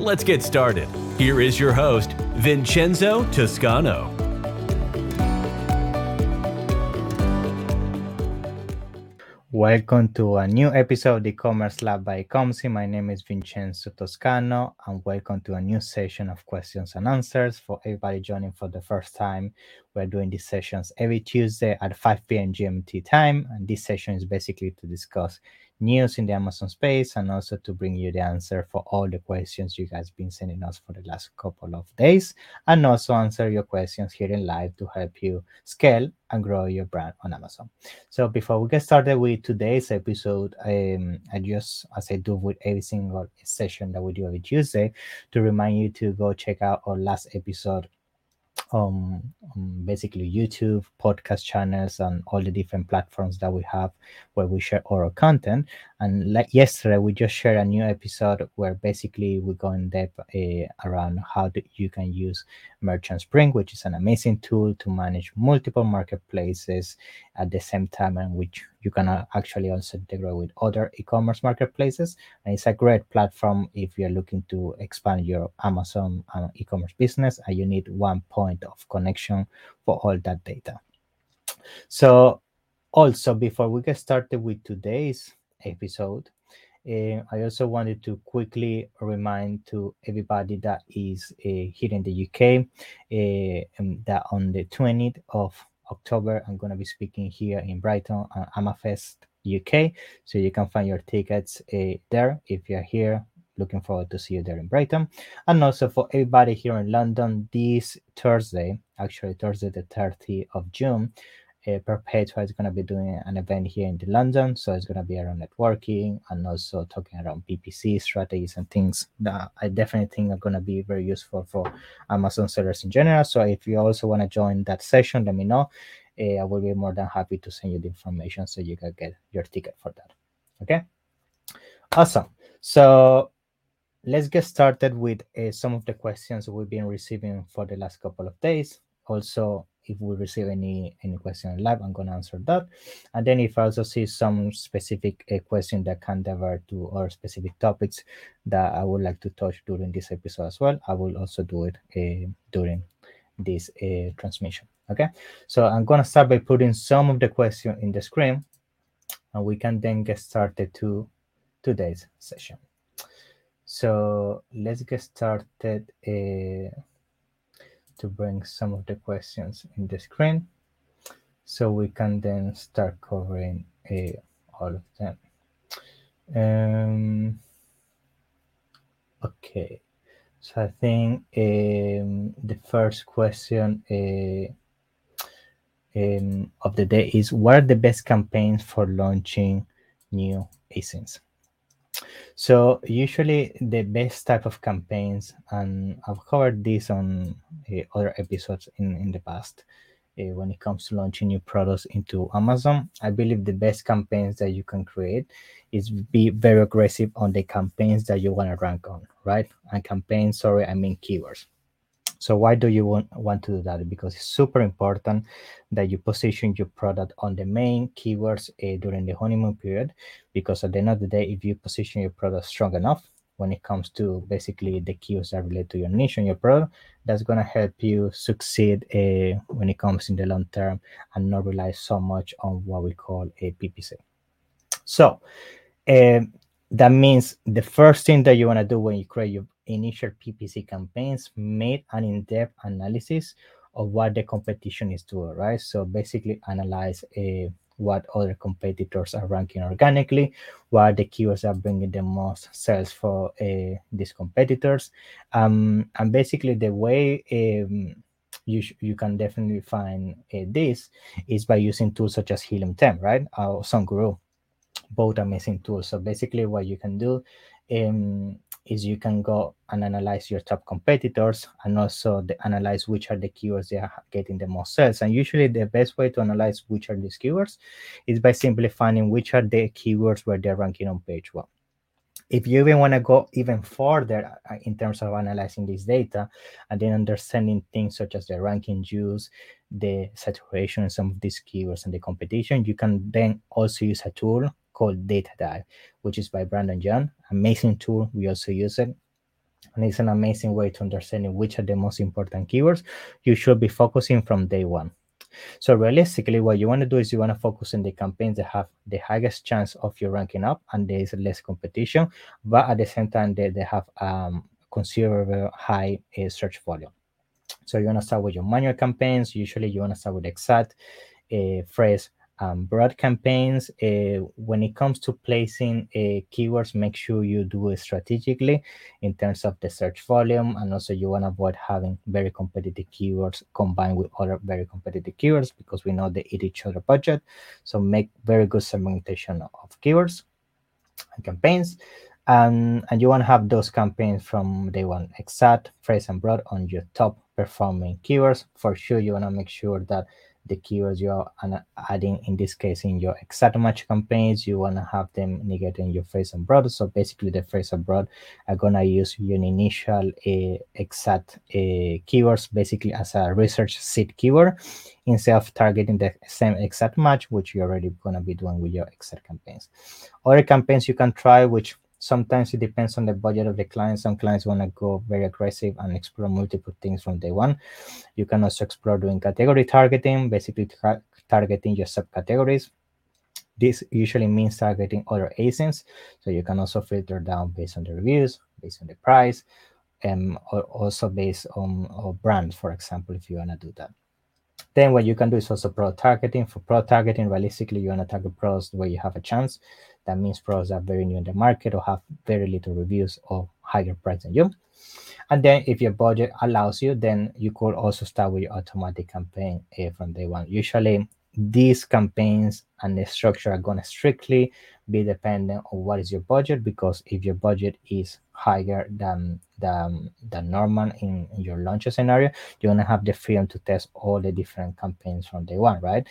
Let's get started. Here is your host, Vincenzo Toscano. Welcome to a new episode of the Commerce Lab by Ecomcy. My name is Vincenzo Toscano, and welcome to a new session of questions and answers. For everybody joining for the first time, we're doing these sessions every Tuesday at 5 p.m. GMT time, and this session is basically to discuss news in the Amazon space and also to bring you the answer for all the questions you guys been sending us for the last couple of days and also answer your questions here in live to help you scale and grow your brand on Amazon. So before we get started with today's episode, um, I just, as I do with every single session that we do every Tuesday, to remind you to go check out our last episode um, um, basically YouTube, podcast channels, and all the different platforms that we have where we share our content. And like yesterday, we just shared a new episode where basically we go in depth uh, around how you can use MerchantSpring, which is an amazing tool to manage multiple marketplaces at the same time, and which you can actually also integrate with other e-commerce marketplaces. And it's a great platform if you're looking to expand your Amazon uh, e-commerce business, and you need one point of connection for all that data. So, also before we get started with today's episode, uh, I also wanted to quickly remind to everybody that is uh, here in the UK uh, that on the 20th of October, I'm going to be speaking here in Brighton at AmaFest UK. So you can find your tickets there if you're here. Looking forward to see you there in Brighton. And also for everybody here in London, this Thursday, actually Thursday the 30th of June, uh, Perpetua is going to be doing an event here in London. So it's going to be around networking and also talking around PPC strategies and things that I definitely think are going to be very useful for Amazon sellers in general. So if you also want to join that session, let me know. Uh, I will be more than happy to send you the information so you can get your ticket for that. Okay. Awesome. So let's get started with uh, some of the questions we've been receiving for the last couple of days. Also, if we receive any any question live, I'm gonna answer that. And then if I also see some specific uh, question that can divert to or specific topics that I would like to touch during this episode as well, I will also do it uh, during this uh, transmission. Okay, so I'm gonna start by putting some of the question in the screen, and we can then get started to today's session. So let's get started. To bring some of the questions in the screen so we can then start covering uh, all of them. Um, okay, so I think um, the first question uh, um, of the day is what are the best campaigns for launching new ASINs? So usually the best type of campaigns, and I've covered this on uh, other episodes in, in the past, uh, when it comes to launching new products into Amazon, I believe the best campaigns that you can create is be very aggressive on the campaigns that you want to rank on, right? And campaigns, sorry, I mean keywords. So why do you want, want to do that? Because it's super important that you position your product on the main keywords uh, during the honeymoon period. Because at the end of the day, if you position your product strong enough, when it comes to basically the keywords that relate to your niche and your product, that's to help you succeed uh, when it comes in the long term and not rely so much on what we call a PPC. So uh, that means the first thing that you want to do when you create your initial PPC campaigns made an in-depth analysis of what the competition is doing, right? So basically analyze uh, what other competitors are ranking organically, what the keywords are bringing the most sales for uh, these competitors. Um, and basically the way um, you, you can definitely find uh, this is by using tools such as Helium 10, right? Or ZonGuru, both amazing tools. So basically what you can do um, is you can go and analyze your top competitors and also the, analyze which are the keywords they are getting the most sales. And usually the best way to analyze which are these keywords is by simply finding which are the keywords where they're ranking on page one. If you even want to go even further uh, in terms of analyzing this data and then understanding things such as the ranking use, the saturation some of these keywords and the competition, you can then also use a tool called Data Dive, which is by Brandon Young. Amazing tool. We also use it. And it's an amazing way to understanding which are the most important keywords you should be focusing from day one. So realistically, what you want to do is you want to focus on the campaigns that have the highest chance of your ranking up and there is less competition, but at the same time they, they have um, considerable high uh, search volume. So you want to start with your manual campaigns. Usually you want to start with exact uh, phrase um, broad campaigns. Uh, when it comes to placing uh, keywords, make sure you do it strategically in terms of the search volume, and also you want to avoid having very competitive keywords combined with other very competitive keywords because we know they eat each other budget. So make very good segmentation of keywords and campaigns. And, and you want to have those campaigns from day one, exact, phrase, and broad on your top performing keywords. For sure, you want to make sure that the keywords you're adding in this case in your exact match campaigns you want to have them negated in your phrase and broad so basically the phrase and broad are going to use your initial uh, exact uh, keywords basically as a research seed keyword instead of targeting the same exact match which you're already going to be doing with your exact campaigns. Other campaigns you can try which sometimes it depends on the budget of the client. Some clients want to go very aggressive and explore multiple things from day one. You can also explore doing category targeting, basically tar targeting your subcategories. This usually means targeting other ASINs. So you can also filter down based on the reviews, based on the price, um, and also based on, on brands, for example, if you want to do that. Then what you can do is also pro targeting. For pro targeting, realistically, you want to target pros where you have a chance. That means that are very new in the market or have very little reviews or higher price than you. And then if your budget allows you, then you could also start with your automatic campaign uh, from day one. Usually these campaigns and the structure are going to strictly be dependent on what is your budget because if your budget is higher than the, than normal in, in your launch scenario you're going to have the freedom to test all the different campaigns from day one right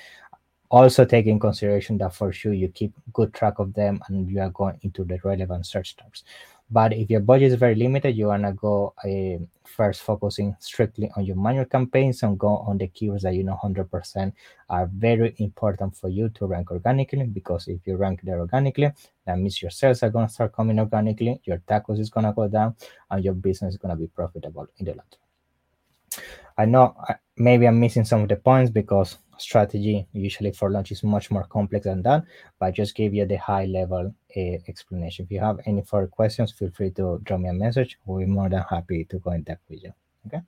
also take in consideration that for sure you keep good track of them and you are going into the relevant search terms but if your budget is very limited, you wanna go uh, first focusing strictly on your manual campaigns and go on the keywords that you know 100% are very important for you to rank organically. Because if you rank there organically, that means your sales are gonna start coming organically, your TACoS is gonna go down, and your business is gonna be profitable in the long term. I know maybe I'm missing some of the points because strategy usually for launch is much more complex than that, but I just gave you the high level uh, explanation. If you have any further questions, feel free to drop me a message. We'll be more than happy to go in depth with you. Okay.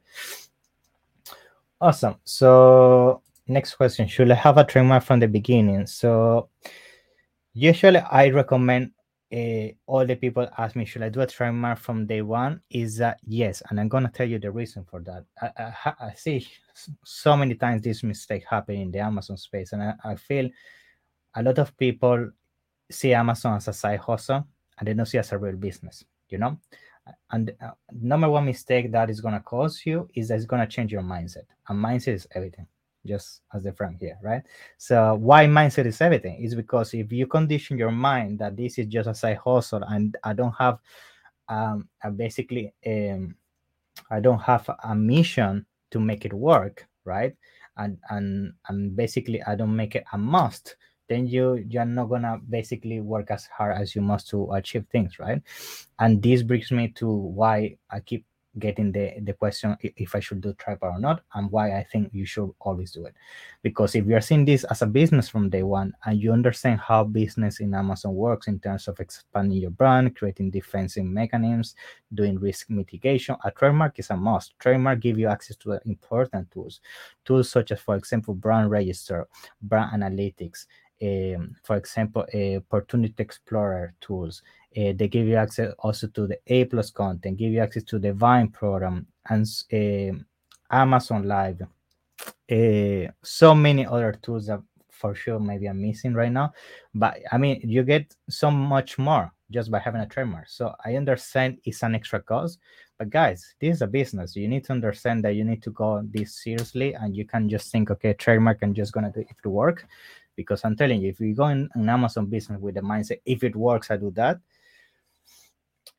Awesome. So next question, should I have a trademark from the beginning? So usually I recommend uh, all the people ask me, should I do a trademark from day one? Is that yes, and I'm gonna tell you the reason for that. I, I, I see so many times this mistake happen in the Amazon space, and I, I, feel a lot of people see Amazon as a side hustle and they don't see it as a real business. You know, and uh, number one mistake that is gonna cause you is that it's gonna change your mindset, and mindset is everything just as the frame here, right? So why mindset is everything is because if you condition your mind that this is just a side hustle and I don't have um basically um I don't have a mission to make it work, right? And and and basically I don't make it a must, then you you're not gonna basically work as hard as you must to achieve things, right? And this brings me to why I keep getting the the question if I should do tripod or not, and why I think you should always do it. Because if you're seeing this as a business from day one, and you understand how business in Amazon works in terms of expanding your brand, creating defensive mechanisms, doing risk mitigation, a trademark is a must. Trademark give you access to important tools, tools such as, for example, brand registry, brand analytics, um, for example, opportunity explorer tools, uh, they give you access also to the A plus content, give you access to the Vine program and uh, Amazon Live. Uh, so many other tools that for sure maybe I'm missing right now. But I mean, you get so much more just by having a trademark. So I understand it's an extra cost, but guys, this is a business. You need to understand that you need to go this seriously, and you can just think, okay, trademark, I'm just gonna do it to work. Because I'm telling you, if you go in an Amazon business with the mindset, if it works, I do that,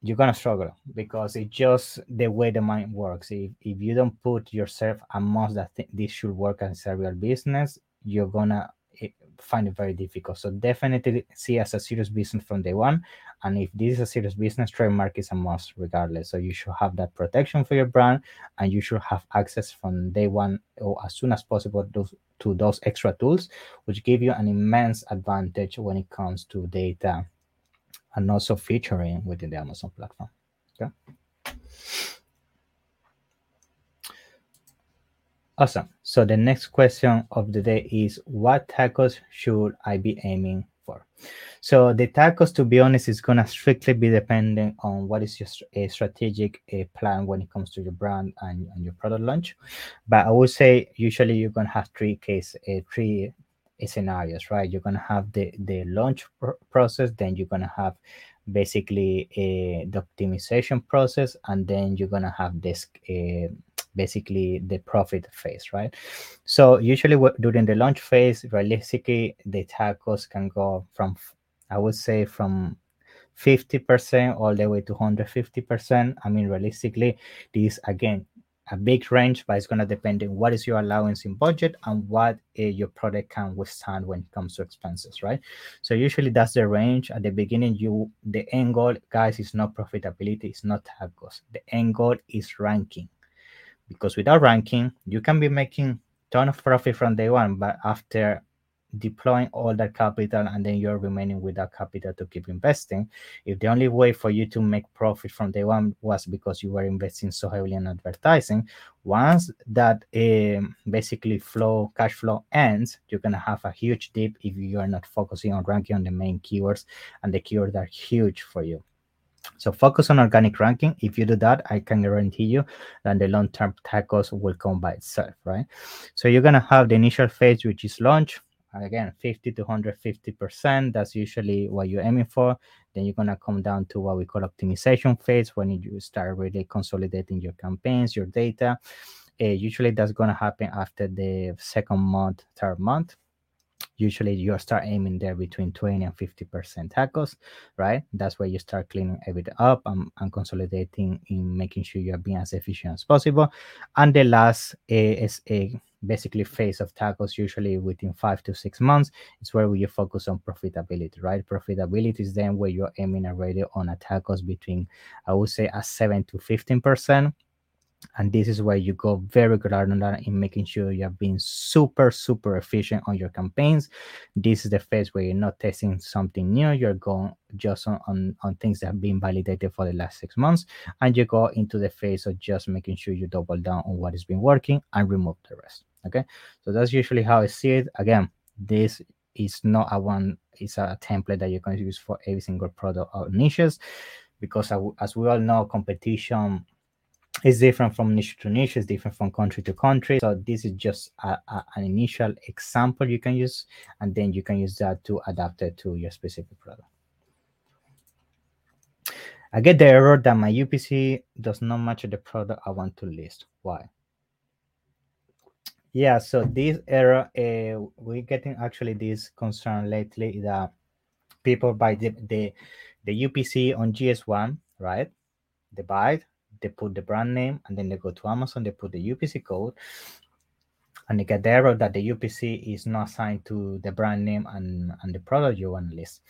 you're gonna struggle because it's just the way the mind works. If if you don't put yourself a must that th- this should work as a real business, you're gonna eh, find it very difficult. So definitely see as a serious business from day one. And if this is a serious business, trademark is a must regardless. So you should have that protection for your brand and you should have access from day one or as soon as possible those, to those extra tools, which give you an immense advantage when it comes to data and also featuring within the Amazon platform. Okay. Awesome. So the next question of the day is what TACoS should I be aiming for? So the TACoS, to be honest, is gonna strictly be depending on what is your a strategic a plan when it comes to your brand and, and your product launch. But I would say usually you're gonna have three case uh, three scenarios, right? You're gonna have the the launch pr- process, then you're gonna have basically uh, the optimization process, and then you're gonna have this basically the profit phase, right? So usually during the launch phase, realistically, the TACoS can go from I would say from 50% all the way to 150%. I mean, realistically, this again a big range, but it's going to depend on what is your allowance in budget and what uh, your product can withstand when it comes to expenses, right? So usually that's the range. At the beginning, you the end goal, guys, is not profitability, it's not TACoS. The end goal is ranking, because without ranking, you can be making ton of profit from day one, but after deploying all that capital and then you're remaining with that capital to keep investing if the only way for you to make profit from day one was because you were investing so heavily in advertising once that um, basically flow cash flow ends you're to have a huge dip if you are not focusing on ranking on the main keywords and the keywords are huge for you so focus on organic ranking. If you do that, I can guarantee you that the long-term TACoS will come by itself, right? So you're gonna have the initial phase, which is launch again 50 to 150 percent that's usually what you're aiming for then you're to come down to what we call optimization phase when you start really consolidating your campaigns your data uh, usually that's to happen after the second month third month usually you start aiming there between 20 and 50 percent TACoS right? That's where you start cleaning everything up and, and consolidating in making sure you're being as efficient as possible. And the last uh, is a basically phase of TACoS usually within five to six months is where you focus on profitability right? Profitability is then where you're aiming already on a TACoS between i would say a 7 to 15 percent and this is where you go very granular in making sure you have been super super efficient on your campaigns. This is the phase where you're not testing something new. You're going just on, on, on things that have been validated for the last six months. And you go into the phase of just making sure you double down on what has been working and remove the rest okay? So that's usually how i see it. Again this is not a one it's a template that you're going to use for every single product or niches because as we all know competition is different from niche to niche it's different from country to country. So this is just a, a, an initial example you can use and then you can use that to adapt it to your specific product. I get the error that my upc does not match the product i want to list. Why? Yeah, so this error, uh, we're getting actually this concern lately that people buy the, the the UPC on GS1, right? They buy it, they put the brand name, and then they go to Amazon, they put the UPC code, and they get the error that the UPC is not assigned to the brand name and, and the product you want to list.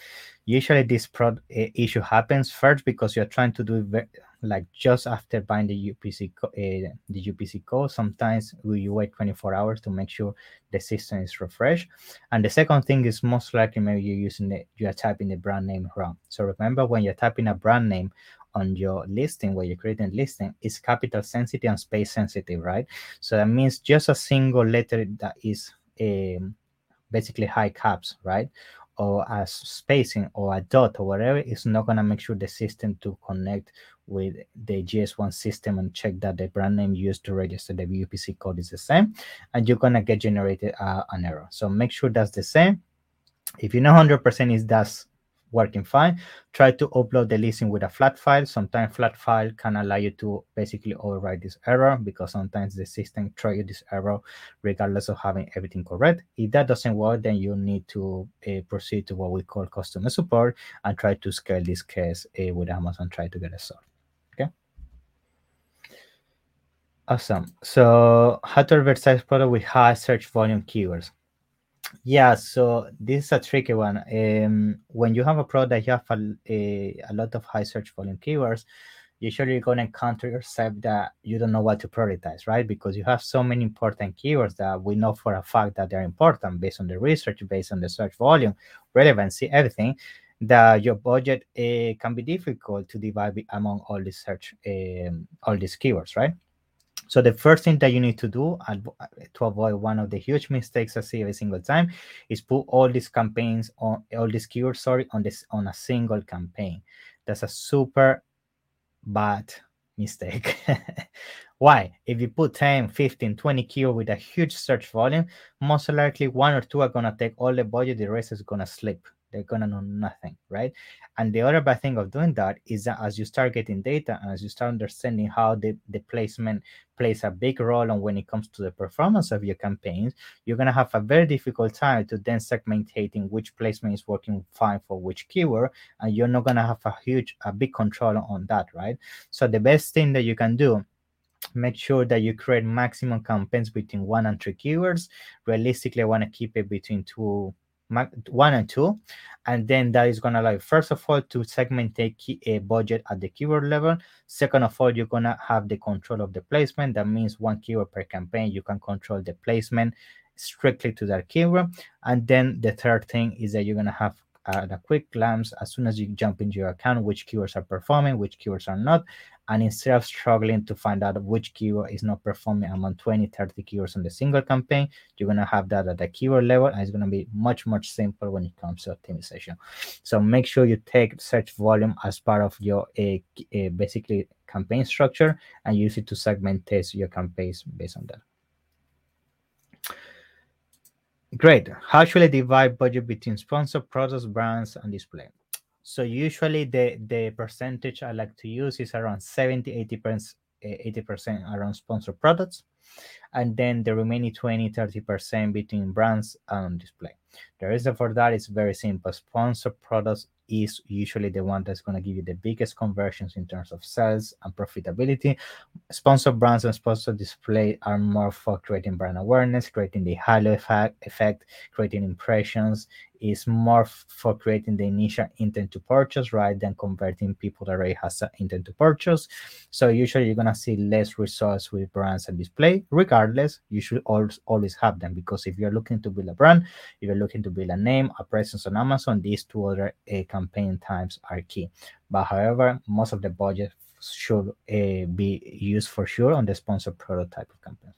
Usually, this pro- issue happens first because you're trying to do it like just after buying the UPC co- uh, the UPC code. Sometimes you wait 24 hours to make sure the system is refreshed. And the second thing is most likely maybe you're using the you are typing the brand name wrong. So remember when you're typing a brand name on your listing where you're creating a listing is capital sensitive and space sensitive, right? So that means just a single letter that is um, basically high caps, right? Or as spacing or a dot or whatever is not gonna make sure the system to connect with the GS1 system and check that the brand name used to register the VUPC code is the same, and you're gonna get generated uh, an error. So make sure that's the same. If you know 100% is that's working fine. Try to upload the listing with a flat file. Sometimes flat file can allow you to basically override this error because sometimes the system throw you this error regardless of having everything correct. If that doesn't work, then you need to uh, proceed to what we call customer support and try to scale this case uh, with Amazon, try to get it solved. Okay. Awesome. So how to advertise product with high search volume keywords. Yeah, so this is a tricky one. Um, when you have a product you have a, a, a lot of high search volume keywords, usually you're going to encounter yourself that you don't know what to prioritize, right? Because you have so many important keywords that we know for a fact that they're important based on the research, based on the search volume, relevancy, everything. That your budget uh, can be difficult to divide among all these search, um, all these keywords, right? So the first thing that you need to do to avoid one of the huge mistakes I see every single time is put all these campaigns on all these keywords, sorry, on this on a single campaign. That's a super bad mistake. Why? If you put 10, 15, 20 keywords with a huge search volume, most likely one or two are gonna take all the budget, the rest is gonna slip they're gonna know nothing right? And the other bad thing of doing that is that as you start getting data and as you start understanding how the, the placement plays a big role on when it comes to the performance of your campaigns you're gonna have a very difficult time to then segmentating which placement is working fine for which keyword and you're not gonna have a huge a big control on that right? So the best thing that you can do make sure that you create maximum campaigns between one and three keywords. Realistically i want to keep it between two one and two. And then that is going to allow first of all to segment a, key, a budget at the keyword level. Second of all you're going to have the control of the placement. That means one keyword per campaign you can control the placement strictly to that keyword. And then the third thing is that you're going to have at a quick glance as soon as you jump into your account which keywords are performing which keywords are not and instead of struggling to find out which keyword is not performing among 20 30 keywords on the single campaign you're going to have that at the keyword level and it's going to be much much simpler when it comes to optimization so make sure you take search volume as part of your eh, a, a eh, basically campaign structure and use it to segment test your campaigns based on that Great. How should I divide budget between sponsor, products, brands, and display? So usually the, the percentage I like to use is around 70, 80%, 80% eh, around sponsored products. And then the remaining 20, 30% between brands and display. The reason for that is very simple. Sponsor products is usually the one that's going to give you the biggest conversions in terms of sales and profitability. Sponsor brands and sponsor display are more for creating brand awareness, creating the halo effect, effect creating impressions, is more for creating the initial intent to purchase rather than converting people that already has an intent to purchase. So usually you're gonna see less results with brands and display. Regardless, you should always always have them because if you're looking to build a brand, if you're looking to build a name, a presence on Amazon, these two other uh, campaign times are key. But however, most of the budget should uh, be used for sure on the sponsored prototype of campaign.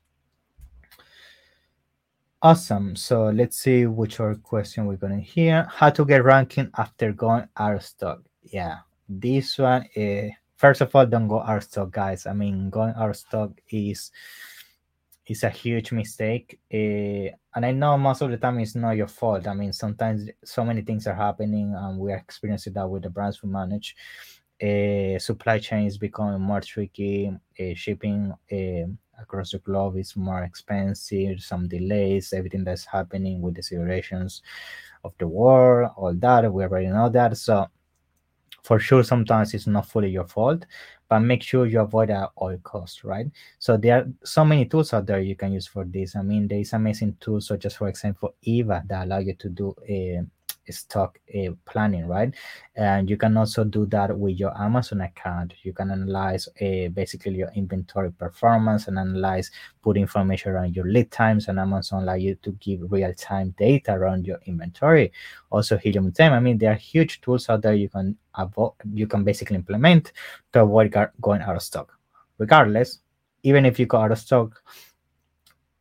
Awesome. So let's see which other question we're going to hear. How to get ranking after going out of stock. Yeah, this one. Uh, first of all, don't go out of stock, guys. I mean, going out of stock is is a huge mistake. Uh, and I know most of the time it's not your fault. I mean, sometimes so many things are happening, and we are experiencing that with the brands we manage. Uh, supply chain is becoming more tricky. Uh, shipping across the globe is more expensive, some delays, everything that's happening with the situations of the war, all that. We already know that. So for sure sometimes it's not fully your fault but make sure you avoid at all costs right? So there are so many tools out there you can use for this. I mean there is amazing tools such as for example eva that allow you to do a stock uh, planning, right? And you can also do that with your Amazon account. You can analyze uh, basically your inventory performance and analyze, put information around your lead times, and Amazon allow you to give real time data around your inventory. Also, Helium 10. I mean, there are huge tools out there you can avoid, you can basically implement to avoid going out of stock. Regardless, even if you go out of stock,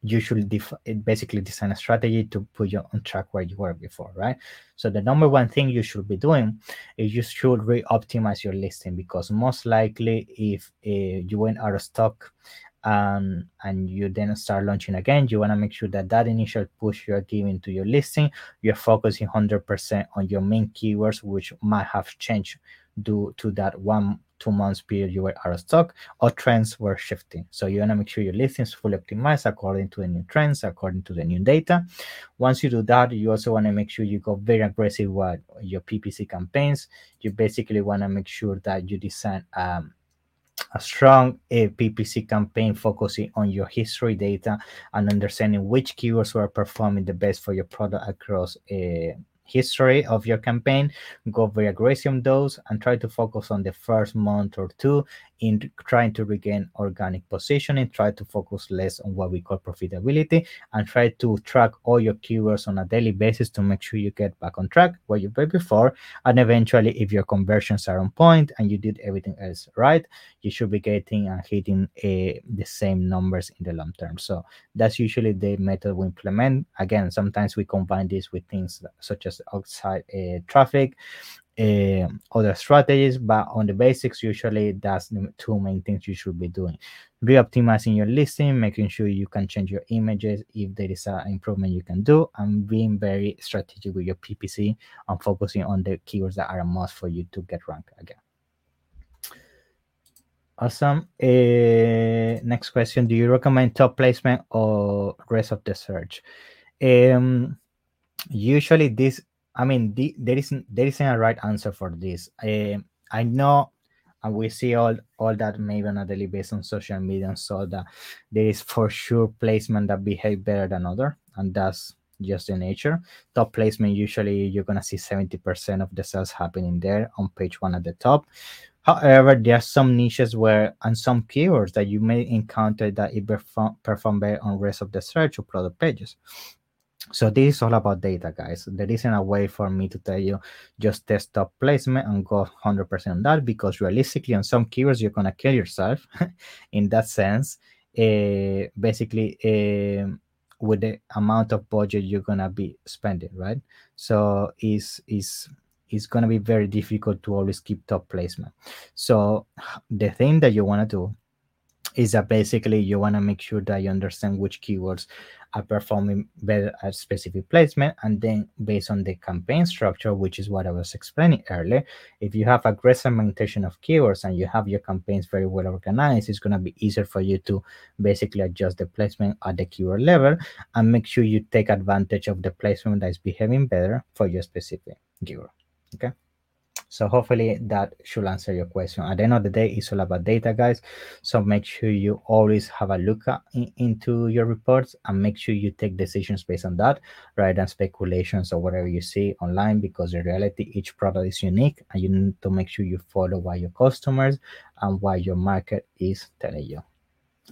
you should def- basically design a strategy to put you on track where you were before, right? So the number one thing you should be doing is you should re-optimize your listing because most likely if uh, you went out of stock um, and you then start launching again, you want to make sure that that initial push you're giving to your listing, you're focusing 100% on your main keywords, which might have changed due to that one two months period you were out of stock or trends were shifting. So you want to make sure your listing is fully optimized according to the new trends, according to the new data. Once you do that, you also want to make sure you go very aggressive with your PPC campaigns. You basically want to make sure that you design um, a strong uh, PPC campaign focusing on your history data and understanding which keywords were performing the best for your product across uh, history of your campaign, go very aggressive on those, and try to focus on the first month or two in trying to regain organic positioning. Try to focus less on what we call profitability, and try to track all your keywords on a daily basis to make sure you get back on track where you were before. And eventually, if your conversions are on point and you did everything else right, you should be getting and hitting uh, the same numbers in the long term. So that's usually the method we implement. Again, sometimes we combine this with things such as outside uh, traffic, uh, other strategies, but on the basics, usually that's the two main things you should be doing. Re-optimizing your listing, making sure you can change your images if there is an improvement you can do, and being very strategic with your PPC and focusing on the keywords that are a must for you to get ranked again. Awesome. Uh, next question: Do you recommend top placement or rest of the search? Um, usually, this. I mean, the, there isn't there isn't a right answer for this. Uh, I know, and we see all all that maybe on a daily basis on social media, and so that there is for sure placement that behave better than other, and that's just the nature. Top placement usually you're gonna see 70% of the sales happening there on page one at the top. However, there are some niches where and some keywords that you may encounter that it perform, perform better on rest of the search or product pages. So this is all about data, guys. There isn't a way for me to tell you just test top placement and go 100% on that because realistically on some keywords you're gonna kill yourself in that sense. Uh, basically, uh, with the amount of budget you're gonna be spending, right? So is is it's going to be very difficult to always keep top placement. So the thing that you want to do is that basically you want to make sure that you understand which keywords are performing better at specific placement and then based on the campaign structure which is what i was explaining earlier if you have aggressive segmentation of keywords and you have your campaigns very well organized it's going to be easier for you to basically adjust the placement at the keyword level and make sure you take advantage of the placement that is behaving better for your specific keyword okay so hopefully that should answer your question. At the end of the day it's all about data guys. So make sure you always have a look at, in, into your reports and make sure you take decisions based on that rather than speculations or whatever you see online because in reality each product is unique and you need to make sure you follow what your customers and what your market is telling you.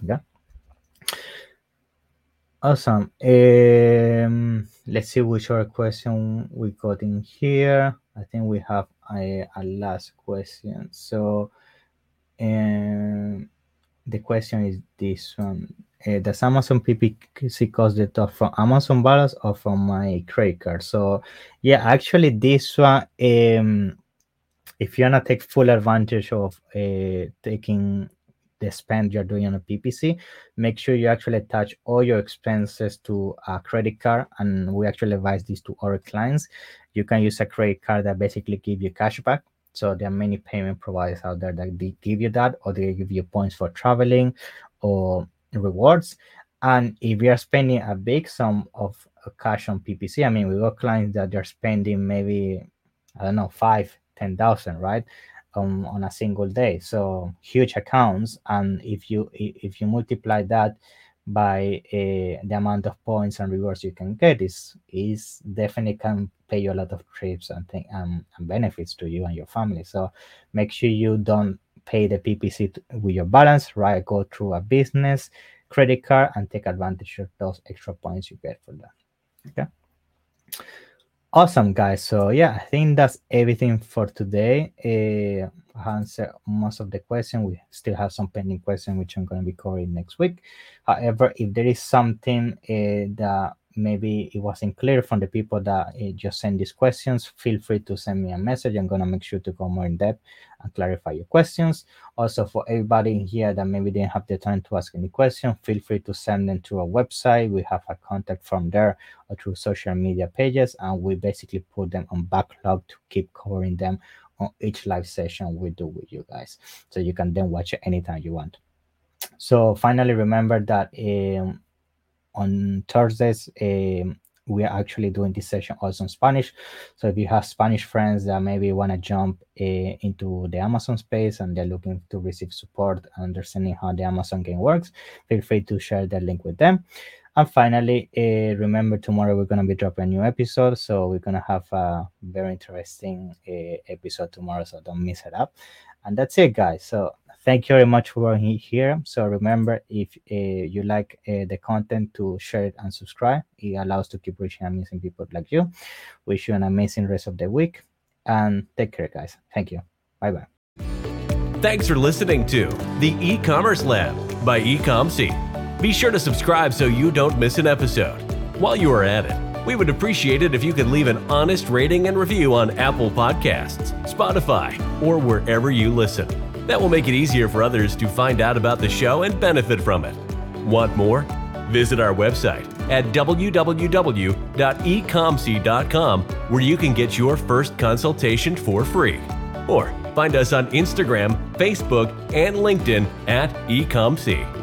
Yeah. awesome. Um let's see which other question we got in here I think we have a, a last question. So, um, the question is this one: uh, Does Amazon PPC cost the top from Amazon balance or from my credit card? So, yeah, actually, this one, um, if you wanna take full advantage of uh, taking the spend you're doing on a PPC, make sure you actually attach all your expenses to a credit card. And we actually advise this to our clients. You can use a credit card that basically give you cash back. So there are many payment providers out there that they give you that, or they give you points for traveling or rewards. And if you're spending a big sum of cash on PPC, I mean, we got clients that they're spending maybe, I don't know, five, ten thousand, right? Um, on a single day. So huge accounts and if you if you multiply that by uh, the amount of points and rewards you can get is is definitely can pay you a lot of trips and, th- um, and benefits to you and your family. So make sure you don't pay the ppc with your balance right? Go through a business credit card and take advantage of those extra points you get for that. Okay Awesome, guys. So yeah, I think that's everything for today. Uh, I answered most of the question. We still have some pending questions, which I'm going to be covering next week. However, if there is something uh, that maybe it wasn't clear from the people that just send these questions, feel free to send me a message. I'm gonna make sure to go more in depth and clarify your questions. Also, for everybody in here that maybe didn't have the time to ask any question, feel free to send them to our website. We have a contact from there or through social media pages, and we basically put them on backlog to keep covering them on each live session we do with you guys. So you can then watch it anytime you want. So finally, remember that um, on Thursdays, um, we are actually doing this session also in Spanish. So if you have Spanish friends that maybe want to jump uh, into the Amazon space and they're looking to receive support and understanding how the Amazon game works, feel free to share that link with them. And finally, uh, remember tomorrow we're going to be dropping a new episode. So we're going to have a very interesting uh, episode tomorrow. So don't miss it up. And that's it, guys. So thank you very much for being here. So remember, if uh, you like uh, the content, to share it and subscribe. It allows to keep reaching amazing people like you. Wish you an amazing rest of the week, and take care, guys. Thank you. Bye bye. Thanks for listening to the e-commerce lab by Ecomcy. Be sure to subscribe so you don't miss an episode. While you are at it, we would appreciate it if you could leave an honest rating and review on Apple Podcasts, Spotify, or wherever you listen. That will make it easier for others to find out about the show and benefit from it. Want more? Visit our website at www.ecomcy.com where you can get your first consultation for free. Or find us on Instagram, Facebook, and LinkedIn at ecomcy.